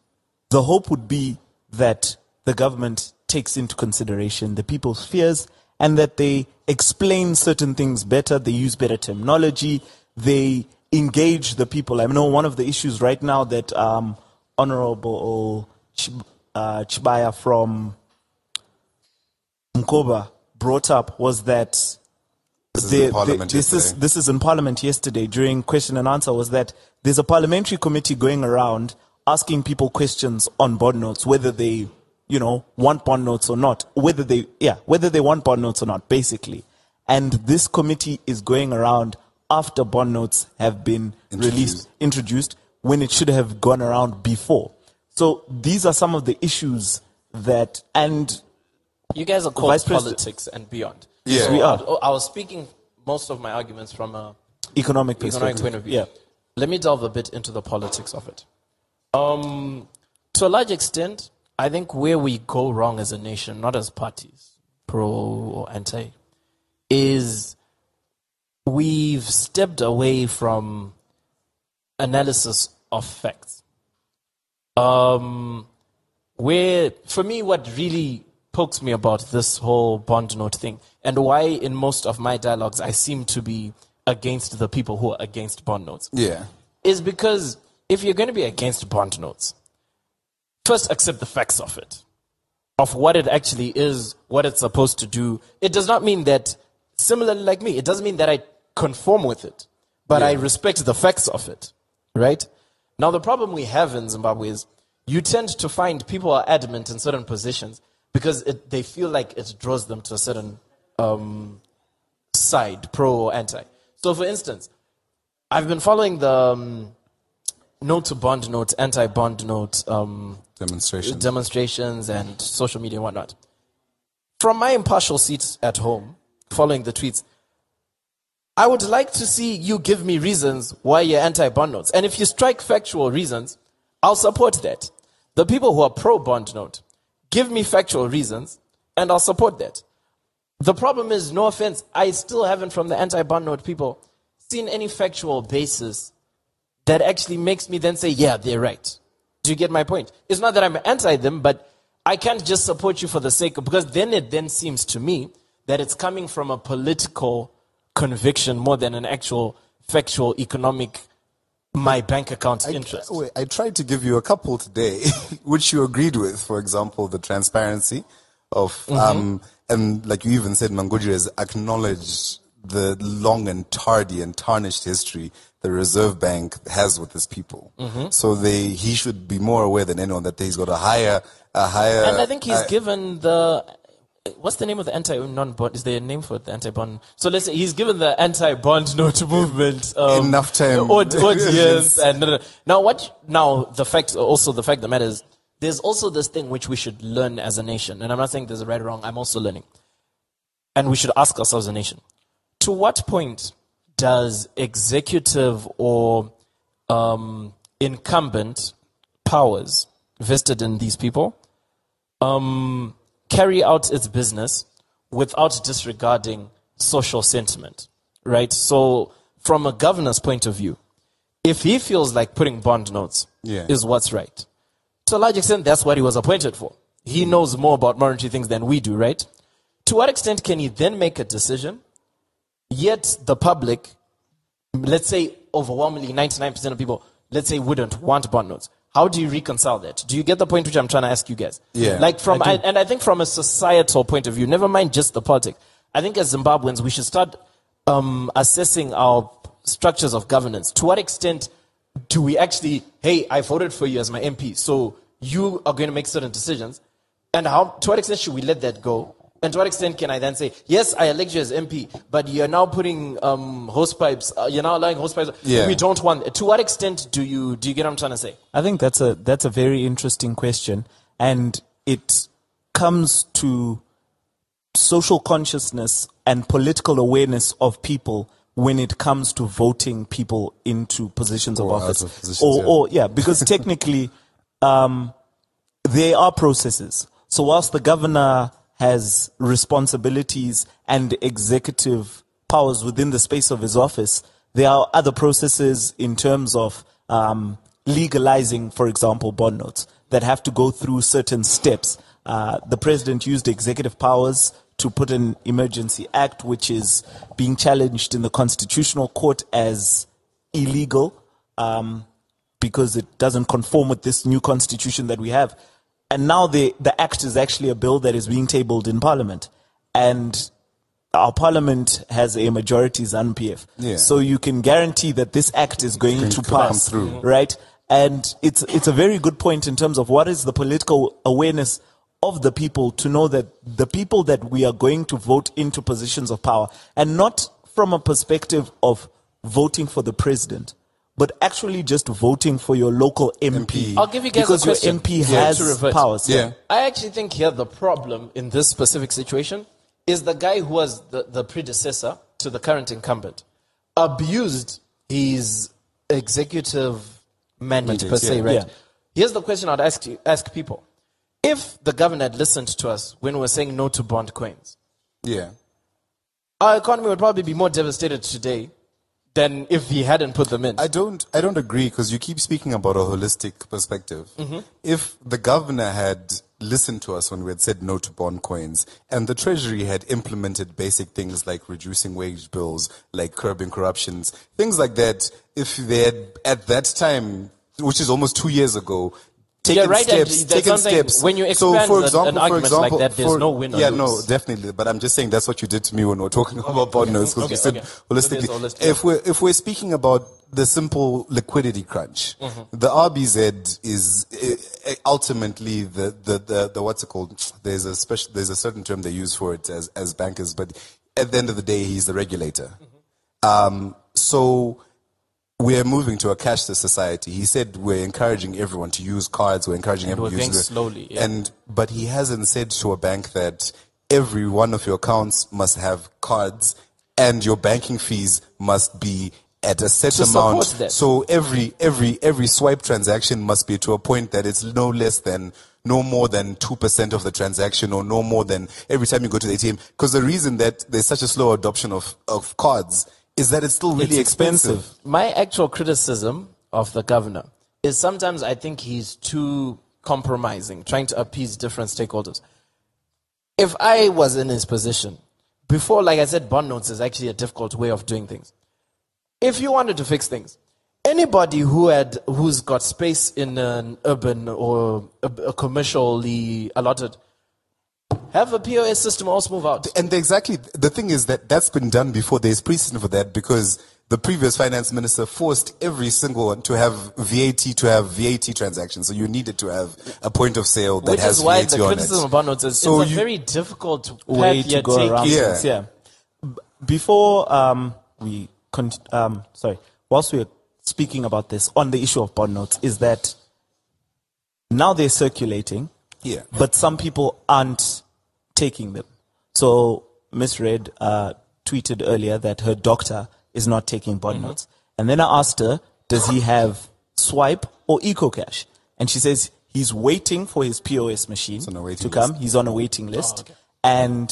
the hope would be that the government takes into consideration the people's fears and that they explain certain things better, they use better terminology, they engage the people. I know one of the issues right now that um, Honorable Chib- uh, Chibaya from Mkoba brought up was that This is the- in Parliament the- this is this is in Parliament yesterday during question and answer was that there's a parliamentary committee going around asking people questions on board notes, whether they, you know, want bond notes or not, whether they, yeah, whether they want bond notes or not, basically. And this committee is going around after bond notes have been released, introduced, when it should have gone around before. So these are some of the issues that, and You guys are called Vice politics and beyond. Yeah. So We are. I, I was speaking most of my arguments from a economic economic perspective. point of view. Yeah. Let me delve a bit into the politics of it. Um, to a large extent, I think where we go wrong as a nation, not as parties, pro or anti, is we've stepped away from analysis of facts. Um, where, for me, what really pokes me about this whole bond note thing, and why in most of my dialogues I seem to be against the people who are against bond notes, Yeah. is because if you're going to be against bond notes, first accept the facts of it, of what it actually is, what it's supposed to do. It does not mean that, similarly like me, it doesn't mean that I conform with it, but I respect the facts of it, right? Now, the problem we have in Zimbabwe is you tend to find people are adamant in certain positions because it, they feel like it draws them to a certain um, side, pro or anti. So, for instance, I've been following the um, note to bond note, anti bond note um, Demonstration. demonstrations and social media and whatnot. From my impartial seat at home, following the tweets, I would like to see you give me reasons why you're anti bond notes. And if you strike factual reasons, I'll support that. The people who are pro bond note, give me factual reasons, and I'll support that. The problem is, no offense, I still haven't, from the anti bond note people, seen any factual basis that actually makes me then say, yeah, they're right. Do you get my point? It's not that I'm anti them, but I can't just support you for the sake of, because then it then seems to me that it's coming from a political conviction more than an actual factual economic my bank account I, interest. wait, I tried to give you a couple today, <laughs> which you agreed with. For example, the transparency of, Mm-hmm. um, and like you even said, Mangudya has acknowledged the long and tardy and tarnished history the Reserve Bank has with his people. Mm-hmm. So they, he should be more aware than anyone that he's got a higher, a higher. and I think he's uh, given the what's the name of the anti non bond? Is there a name for it, the anti bond? So let's say he's given the anti bond note <laughs> movement um, Enough time. <laughs> aud- audience <laughs> and no, no, no. now what? Now the fact also the fact that matters. There's also this thing which we should learn as a nation, and I'm not saying there's a right or wrong. I'm also learning, and we should ask ourselves as a nation: to what point does executive or um, incumbent powers vested in these people um, carry out its business without disregarding social sentiment, right? So, from a governor's point of view, if he feels like putting bond notes Yeah. is what's right, to a large extent, that's what he was appointed for. He knows more about monetary things than we do, right? To what extent can he then make a decision, yet the public, let's say overwhelmingly 99% of people, let's say wouldn't want bond notes? How do you reconcile that? Do you get the point which I'm trying to ask you guys? Yeah, Like from, I and I think from a societal point of view, never mind just the politics. I think as Zimbabweans, we should start um, assessing our structures of governance. To what extent do we actually, hey, I voted for you as my MP, so you are going to make certain decisions? And how, to what extent should we let that go? And to what extent can I then say, yes, I elect you as MP, but you're now putting um, hose pipes, uh, you're now allowing hose pipes. Yeah. We don't want. To what extent do you do you get what I'm trying to say? I think that's a that's a very interesting question, and it comes to social consciousness and political awareness of people when it comes to voting people into positions of Or out office, of positions, or, yeah. or yeah, because technically, um, there are processes. So whilst the governor has responsibilities and executive powers within the space of his office, there are other processes in terms of um, legalizing, for example, bond notes that have to go through certain steps. Uh, the president used executive powers to put an emergency act, which is being challenged in the constitutional court as illegal. Um, because it doesn't conform with this new constitution that we have. And now the, the act is actually a bill that is being tabled in parliament. And our parliament has a majority ZANU PF. Yeah. So you can guarantee that this act is going to pass. through. Right? And it's, it's a very good point in terms of what is the political awareness of the people to know that the people that we are going to vote into positions of power and not from a perspective of voting for the president, but actually just voting for your local MP. I'll give you guys because a question. your MP Yeah, has to revert. powers. Yeah. I actually think here the problem in this specific situation is the guy who was the, the predecessor to the current incumbent abused his executive mandate, Mandate, per se, yeah. right? Yeah. Here's the question I'd ask you, ask people. If the governor had listened to us when we were saying no to bond coins, Yeah. our economy would probably be more devastated today than if he hadn't put them in. I don't, I don't agree because you keep speaking about a holistic perspective. Mm-hmm. If the governor had listened to us when we had said no to bond coins and the treasury had implemented basic things like reducing wage bills, like curbing corruptions, things like that, if they had at that time, which is almost two years ago, taken right, and steps, taken steps. when you so expand for an- example, an for argument like that, there's for- no win Yeah, lose. no, definitely. But I'm just saying that's what you did to me when we we're talking <laughs> about bond notes because Okay, okay. So holistically. holistic- If we're if we're speaking about the simple liquidity crunch, Mm-hmm. the RBZ is uh, ultimately the, the, the, the what's it called? There's a special there's a certain term they use for it as as bankers, but at the end of the day, he's the regulator. Um, so we're moving to a cashless society. He said we're encouraging everyone to use cards. We're encouraging everyone we're to use slowly, yeah. And but he hasn't said to a bank that every one of your accounts must have cards and your banking fees must be at a set amount. So every every every swipe transaction must be to a point that it's no less than no more than 2% of the transaction or no more than every time you go to the ATM. Because the reason that there's such a slow adoption of, of cards is that it's still really It's expensive. My actual criticism of the governor is sometimes I think he's too compromising, trying to appease different stakeholders. If I was in his position, before, like I said, bond notes is actually a difficult way of doing things. If you wanted to fix things, anybody who had who's got space in an urban or a, a commercially allotted, have a POS system, also move out. And exactly, the thing is that that's been done before. There's precedent for that because the previous finance minister forced every single one to have VAT to have VAT transactions. So you needed to have a point of sale that Which has is why VAT the on criticism it. of notes is So it's a you- very difficult way to you're go around Yeah. things. Yeah. B- Before um, we con- um, sorry, whilst we're speaking about this on the issue of bond notes, is that now they're circulating, Yeah. but some people aren't taking them. So Miss Red uh, tweeted earlier that her doctor is not taking bond notes, and then I asked her, "Does he have Swipe or EcoCash?" And she says he's waiting for his POS machine to come. list. He's on a waiting list, and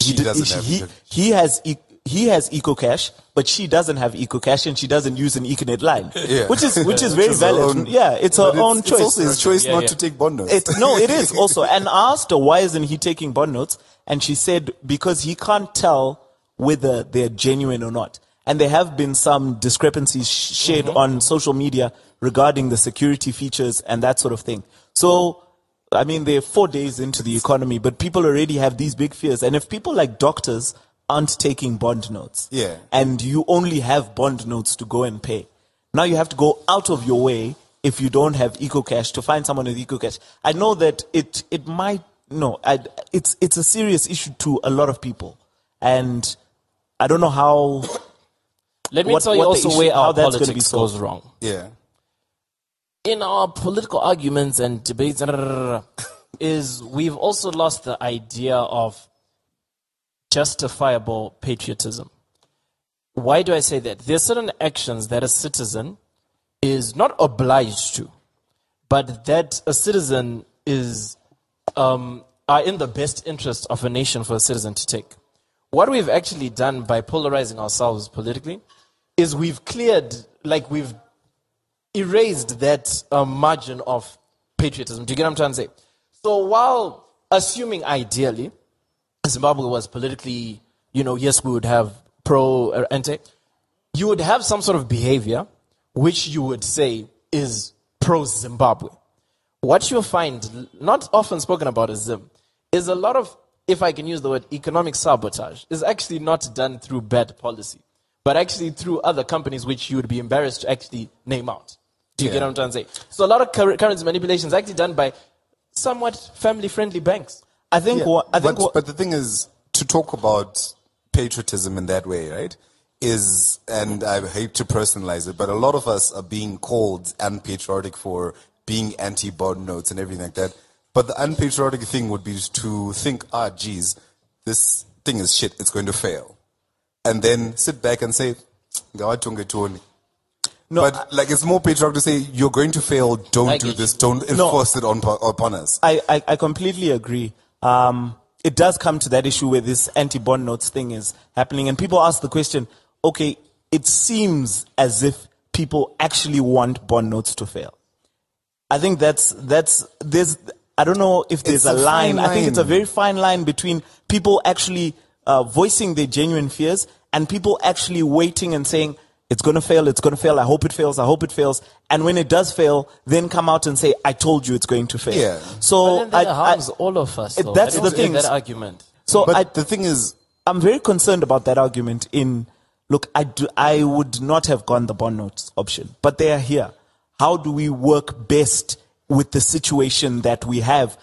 She d- doesn't have he, he has e- he has EcoCash, but she doesn't have EcoCash, and she doesn't use an Econet line, Yeah. <laughs> which is which is very valid. own- yeah, it's her but it's, own it's choice. also his choice Yeah, not yeah. to take bond notes. It, no, it is <laughs> also. And I asked her why isn't he taking bond notes, and she said because he can't tell whether they're genuine or not. And there have been some discrepancies shared Mm-hmm. on social media regarding the security features and that sort of thing. So, I mean, they're four days into the economy, but people already have these big fears. And if people like doctors aren't taking bond notes, Yeah. and you only have bond notes to go and pay. Now you have to go out of your way if you don't have EcoCash to find someone with EcoCash. I know that it it might no, I, it's it's a serious issue to a lot of people, and I don't know how. Let me What- tell you what also issue- where our that's gonna be politics goes wrong. yeah. In our political arguments and debates, <laughs> is we've also lost the idea of justifiable patriotism. Why do I say that? There are certain actions that a citizen is not obliged to, but that a citizen is um, are in the best interest of a nation for a citizen to take. What we've actually done by polarizing ourselves politically is we've cleared, like we've erased that uh, margin of patriotism. Do you get what I'm trying to say? So while assuming ideally Zimbabwe was politically, you know, yes, we would have pro uh, anti, you would have some sort of behavior which you would say is pro Zimbabwe. What you'll find, not often spoken about as Zim, is a lot of, if I can use the word economic sabotage, is actually not done through bad policy, but actually through other companies which you would be embarrassed to actually name out. Do you get what I'm trying to say? So a lot of currency manipulation is actually done by somewhat family-friendly banks. I think. Yeah, what, I think. but, what, but the thing is, to talk about patriotism in that way, right, is, and I hate to personalize it, but a lot of us are being called unpatriotic for being anti bond notes and everything like that. But the unpatriotic thing would be to think, ah, geez, this thing is shit, it's going to fail. And then sit back and say, "Ngawathungetoni." no, but like it's more patriotic to say you're going to fail. Don't I do this. Don't enforce it on upon us. I, I, I completely agree. Um, it does come to that issue where this anti-bond notes thing is happening, and people ask the question: Okay, it seems as if people actually want bond notes to fail. I think that's that's there's I don't know if there's a, a line. fine I think it's a very fine line between people actually uh, voicing their genuine fears and people actually waiting and saying it's going to fail, it's going to fail. I hope it fails. I hope it fails. And when it does fail, then come out and say, "I told you it's going to fail." Yeah. So But then that I, I, harms all of us. it- Though. that's I the thing. That argument. so But I, the thing is, I'm very concerned about that argument. In look, I do, I would not have gone the bond notes option, but they are here. How do we work best with the situation that we have?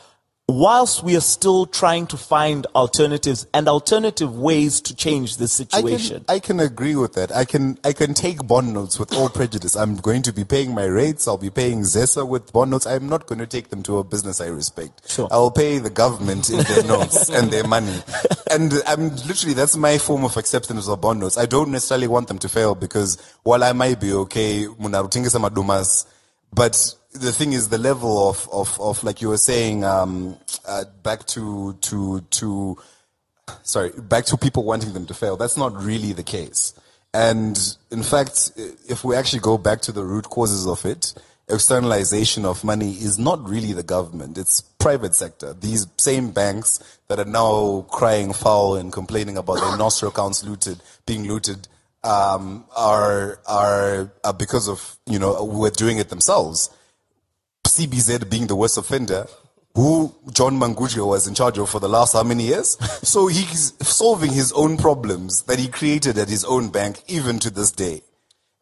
Whilst we are still trying to find alternatives and alternative ways to change the I situation. can, I can agree with that. I can, I can take bond notes with all prejudice. I'm going to be paying my rates. I'll be paying ZESA with bond notes. I'm not going to take them to a business I respect. Sure. I will pay the government in their notes <laughs> and their money. And I'm literally, that's my form of acceptance of bond notes. I don't necessarily want them to fail because while I might be okay, but the thing is the level of, of, of like you were saying, um, uh, back to, to, to, sorry, back to people wanting them to fail. That's not really the case. And in fact, if we actually go back to the root causes of it, externalization of money is not really the government. It's private sector. These same banks that are now crying foul and complaining about their nostro accounts looted, being looted, um, are, are, are because of, you know, we're doing it themselves. CBZ being the worst offender, who John Mangudya was in charge of for the last how many years? <laughs> so he's solving his own problems that he created at his own bank, even to this day.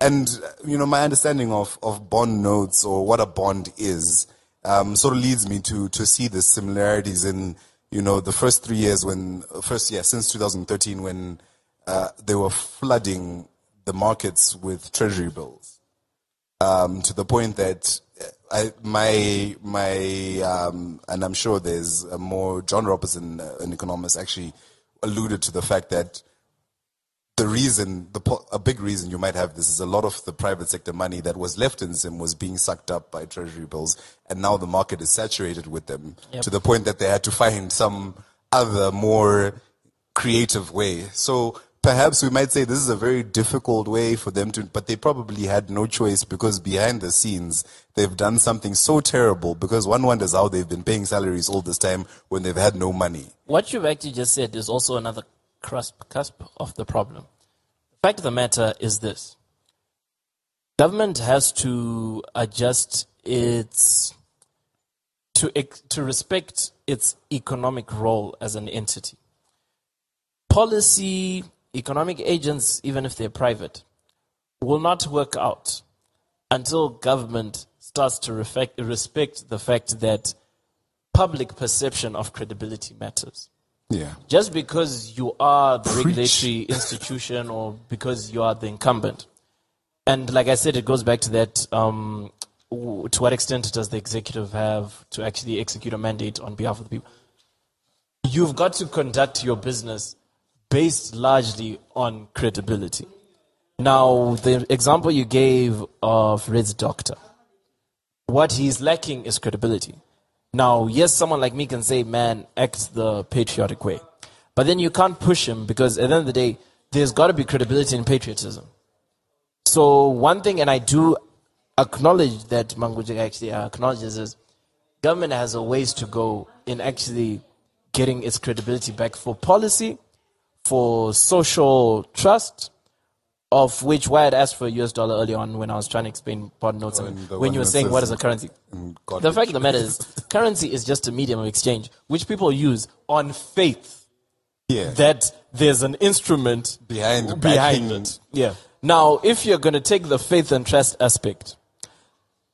And, uh, you know, my understanding of, of bond notes or what a bond is, um, sort of leads me to, to see the similarities in, you know, the first three years when, first year, since 2013, when, uh, they were flooding the markets with treasury bills um, to the point that I, my my um, and I'm sure there's a more John Robertson, uh, an economist, actually alluded to the fact that the reason, the a big reason you might have this is a lot of the private sector money that was left in Zim was being sucked up by treasury bills, and now the market is saturated with them to the point that they had to find some other more creative way. So perhaps we might say this is a very difficult way for them to, but they probably had no choice because behind the scenes they've done something so terrible because one wonders how they've been paying salaries all this time when they've had no money. What you've actually just said is also another cusp, cusp of the problem. The fact of the matter is this government has to adjust its to to respect its economic role as an entity. Policy, economic agents, even if they're private, will not work out until government starts to reflect, respect the fact that public perception of credibility matters Yeah. just because you are the regulatory <laughs> institution or because you are the incumbent. And like I said, it goes back to that um, to what extent does the executive have to actually execute a mandate on behalf of the people? You've got to conduct your business based largely on credibility. Now, the example you gave of Red's doctor, what he's lacking is credibility. Now, yes, someone like me can say, man, act the patriotic way. But then you can't push him because at the end of the day, there's got to be credibility in patriotism. So, one thing, and I do acknowledge that Mangudya actually acknowledges is government has a ways to go in actually getting its credibility back for policy, for social trust, of which why I'd asked for a US dollar early on when I was trying to explain bond notes and and when you were saying what is a currency. The fact of the matter is, <laughs> currency is just a medium of exchange, which people use on faith Yeah. that there's an instrument Behind- behind it. Yeah. Now, if you're going to take the faith and trust aspect,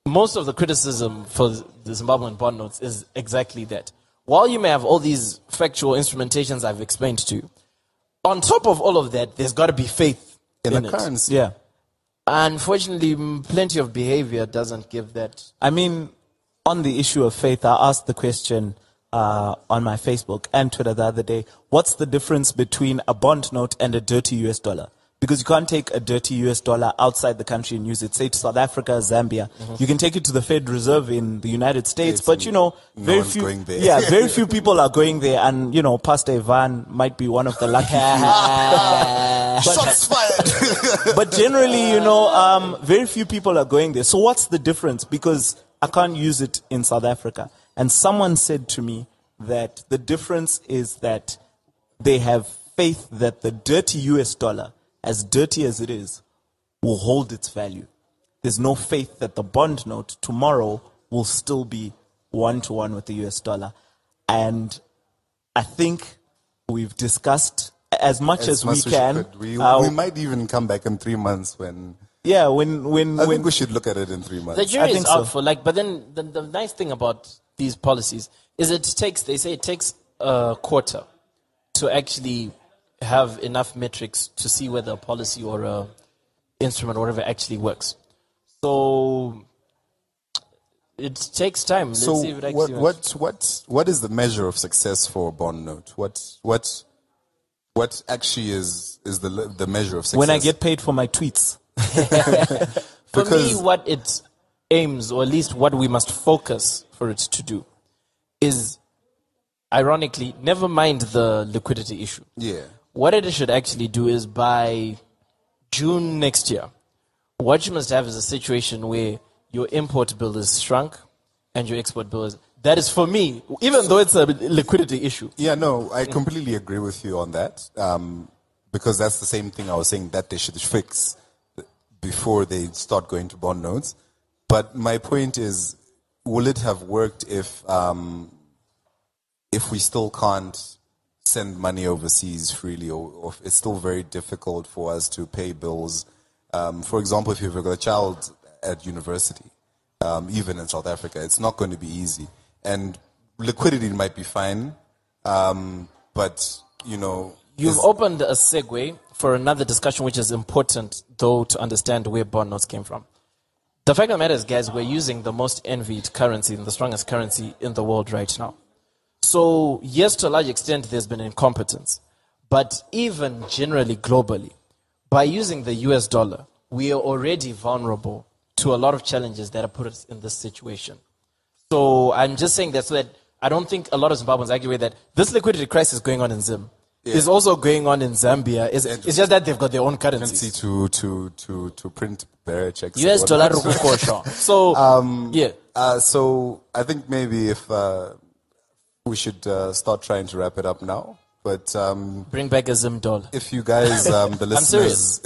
most of the criticism for the Zimbabwean bond notes is exactly that. While you may have all these factual instrumentations I've explained to you, on top of all of that, there's got to be faith in in a it. currency. Yeah. Unfortunately, plenty of behavior doesn't give that. I mean, on the issue of faith, I asked the question uh, on my Facebook and Twitter the other day what's the difference between a bond note and a dirty US dollar? Because you can't take a dirty US dollar outside the country and use it, say to South Africa, Zambia. You can take it to the Fed Reserve in the United States, States but you know, no very few, going there. yeah, very <laughs> few people are going there, and you know, Pastor Evan might be one of the lucky <laughs> few. <laughs> Shots fired. but generally, you know, um, very few people are going there. So what's the difference? Because I can't use it in South Africa. And someone said to me that the difference is that they have faith that the dirty US dollar, as dirty as it is, will hold its value. There's no faith that the bond note tomorrow will still be one to one with the US dollar. And I think we've discussed as much as, much we can. We, uh, we might even come back in three months when. yeah, when when I when think we should look at it in three months. The months. jury think is out so. for like, but then the, the nice thing about these policies is it takes, they say it takes a quarter to actually have enough metrics to see whether a policy or a instrument or whatever actually works. So it takes time. Let's So see if it what, what, what, what is the measure of success for a bond note? What, what, what actually is, is the, the measure of success? When I get paid for my tweets. <laughs> For me, what it aims, or at least what we must focus for it to do, is ironically, never mind the liquidity issue. Yeah. What it should actually do is by June next year, what you must have is a situation where your import bill is shrunk and your export bill is. That is for me, even though it's a liquidity issue. Yeah, no, I completely agree with you on that. Um, because that's the same thing I was saying that they should fix before they start going to bond notes. But my point is, will it have worked if um, if we still can't send money overseas freely, or, or it's still very difficult for us to pay bills? Um, for example, if you've got a child at university, um, even in South Africa, it's not going to be easy. And liquidity might be fine, um, but you know, You've opened a segue for another discussion, which is important, though, to understand where bond notes came from. The fact of the matter is, guys, we're using the most envied currency and the strongest currency in the world right now. So, yes, to a large extent, there's been incompetence. But even generally, globally, by using the US dollar, we are already vulnerable to a lot of challenges that have put us in this situation. So I'm just saying that so that I don't think a lot of Zimbabweans argue with that this liquidity crisis going on in Zim is also going on in Zambia. It's, it's just that they've got their own currency. to to to to print their checks. US dollar. <laughs> So yeah, Uh, so I think maybe if uh, we should uh, start trying to wrap it up now. But um, bring back a Zim doll. if you guys, um, the <laughs> listeners,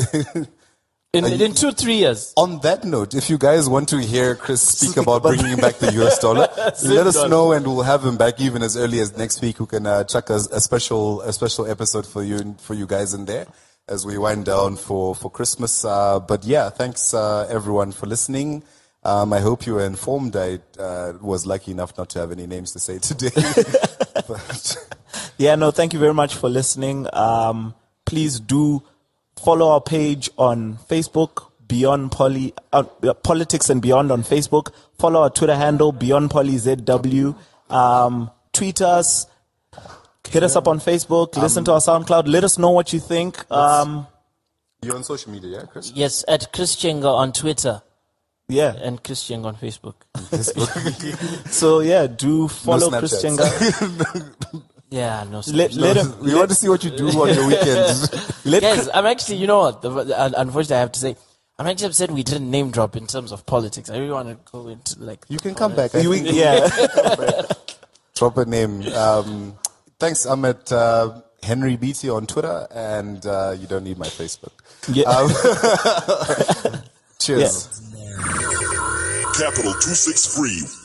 In, <laughs> in two, three years. on that note, if you guys want to hear Chris <laughs> speak about bringing back the US dollar, let us dollar. know and we'll have him back even as early as next week. Who can uh, chuck us a special a special episode for you for you guys in there as we wind down for for Christmas. Uh, but yeah, thanks uh, everyone for listening. Um, I hope you were informed. I uh, was lucky enough not to have any names to say today. <laughs> but, Yeah, no, thank you very much for listening. Um, please do follow our page on Facebook, Beyond Poly, uh, uh, Politics and Beyond on Facebook. Follow our Twitter handle, Beyond Poly ZW. Um, tweet us, hit us up on Facebook, listen to our SoundCloud. Let us know what you think. Um, you're on social media, yeah, Chris? Yes, at Chris Chenga on Twitter yeah. and Chris Chenga on Facebook. <laughs> So yeah, do follow Chris Snapchats. <laughs> Chenga. Yeah, no. Let, let him. we want to see what you do on your <laughs> weekends. Let Guys, I'm actually, you know what? The, uh, unfortunately, I have to say, I'm actually upset we didn't name drop in terms of politics. I really want to go into like. You can come back. You, we, yeah. Drop a name. Um, thanks. I'm at uh, Henry Beatty on Twitter, and uh, you don't need my Facebook. yeah. Cheers. Capital 263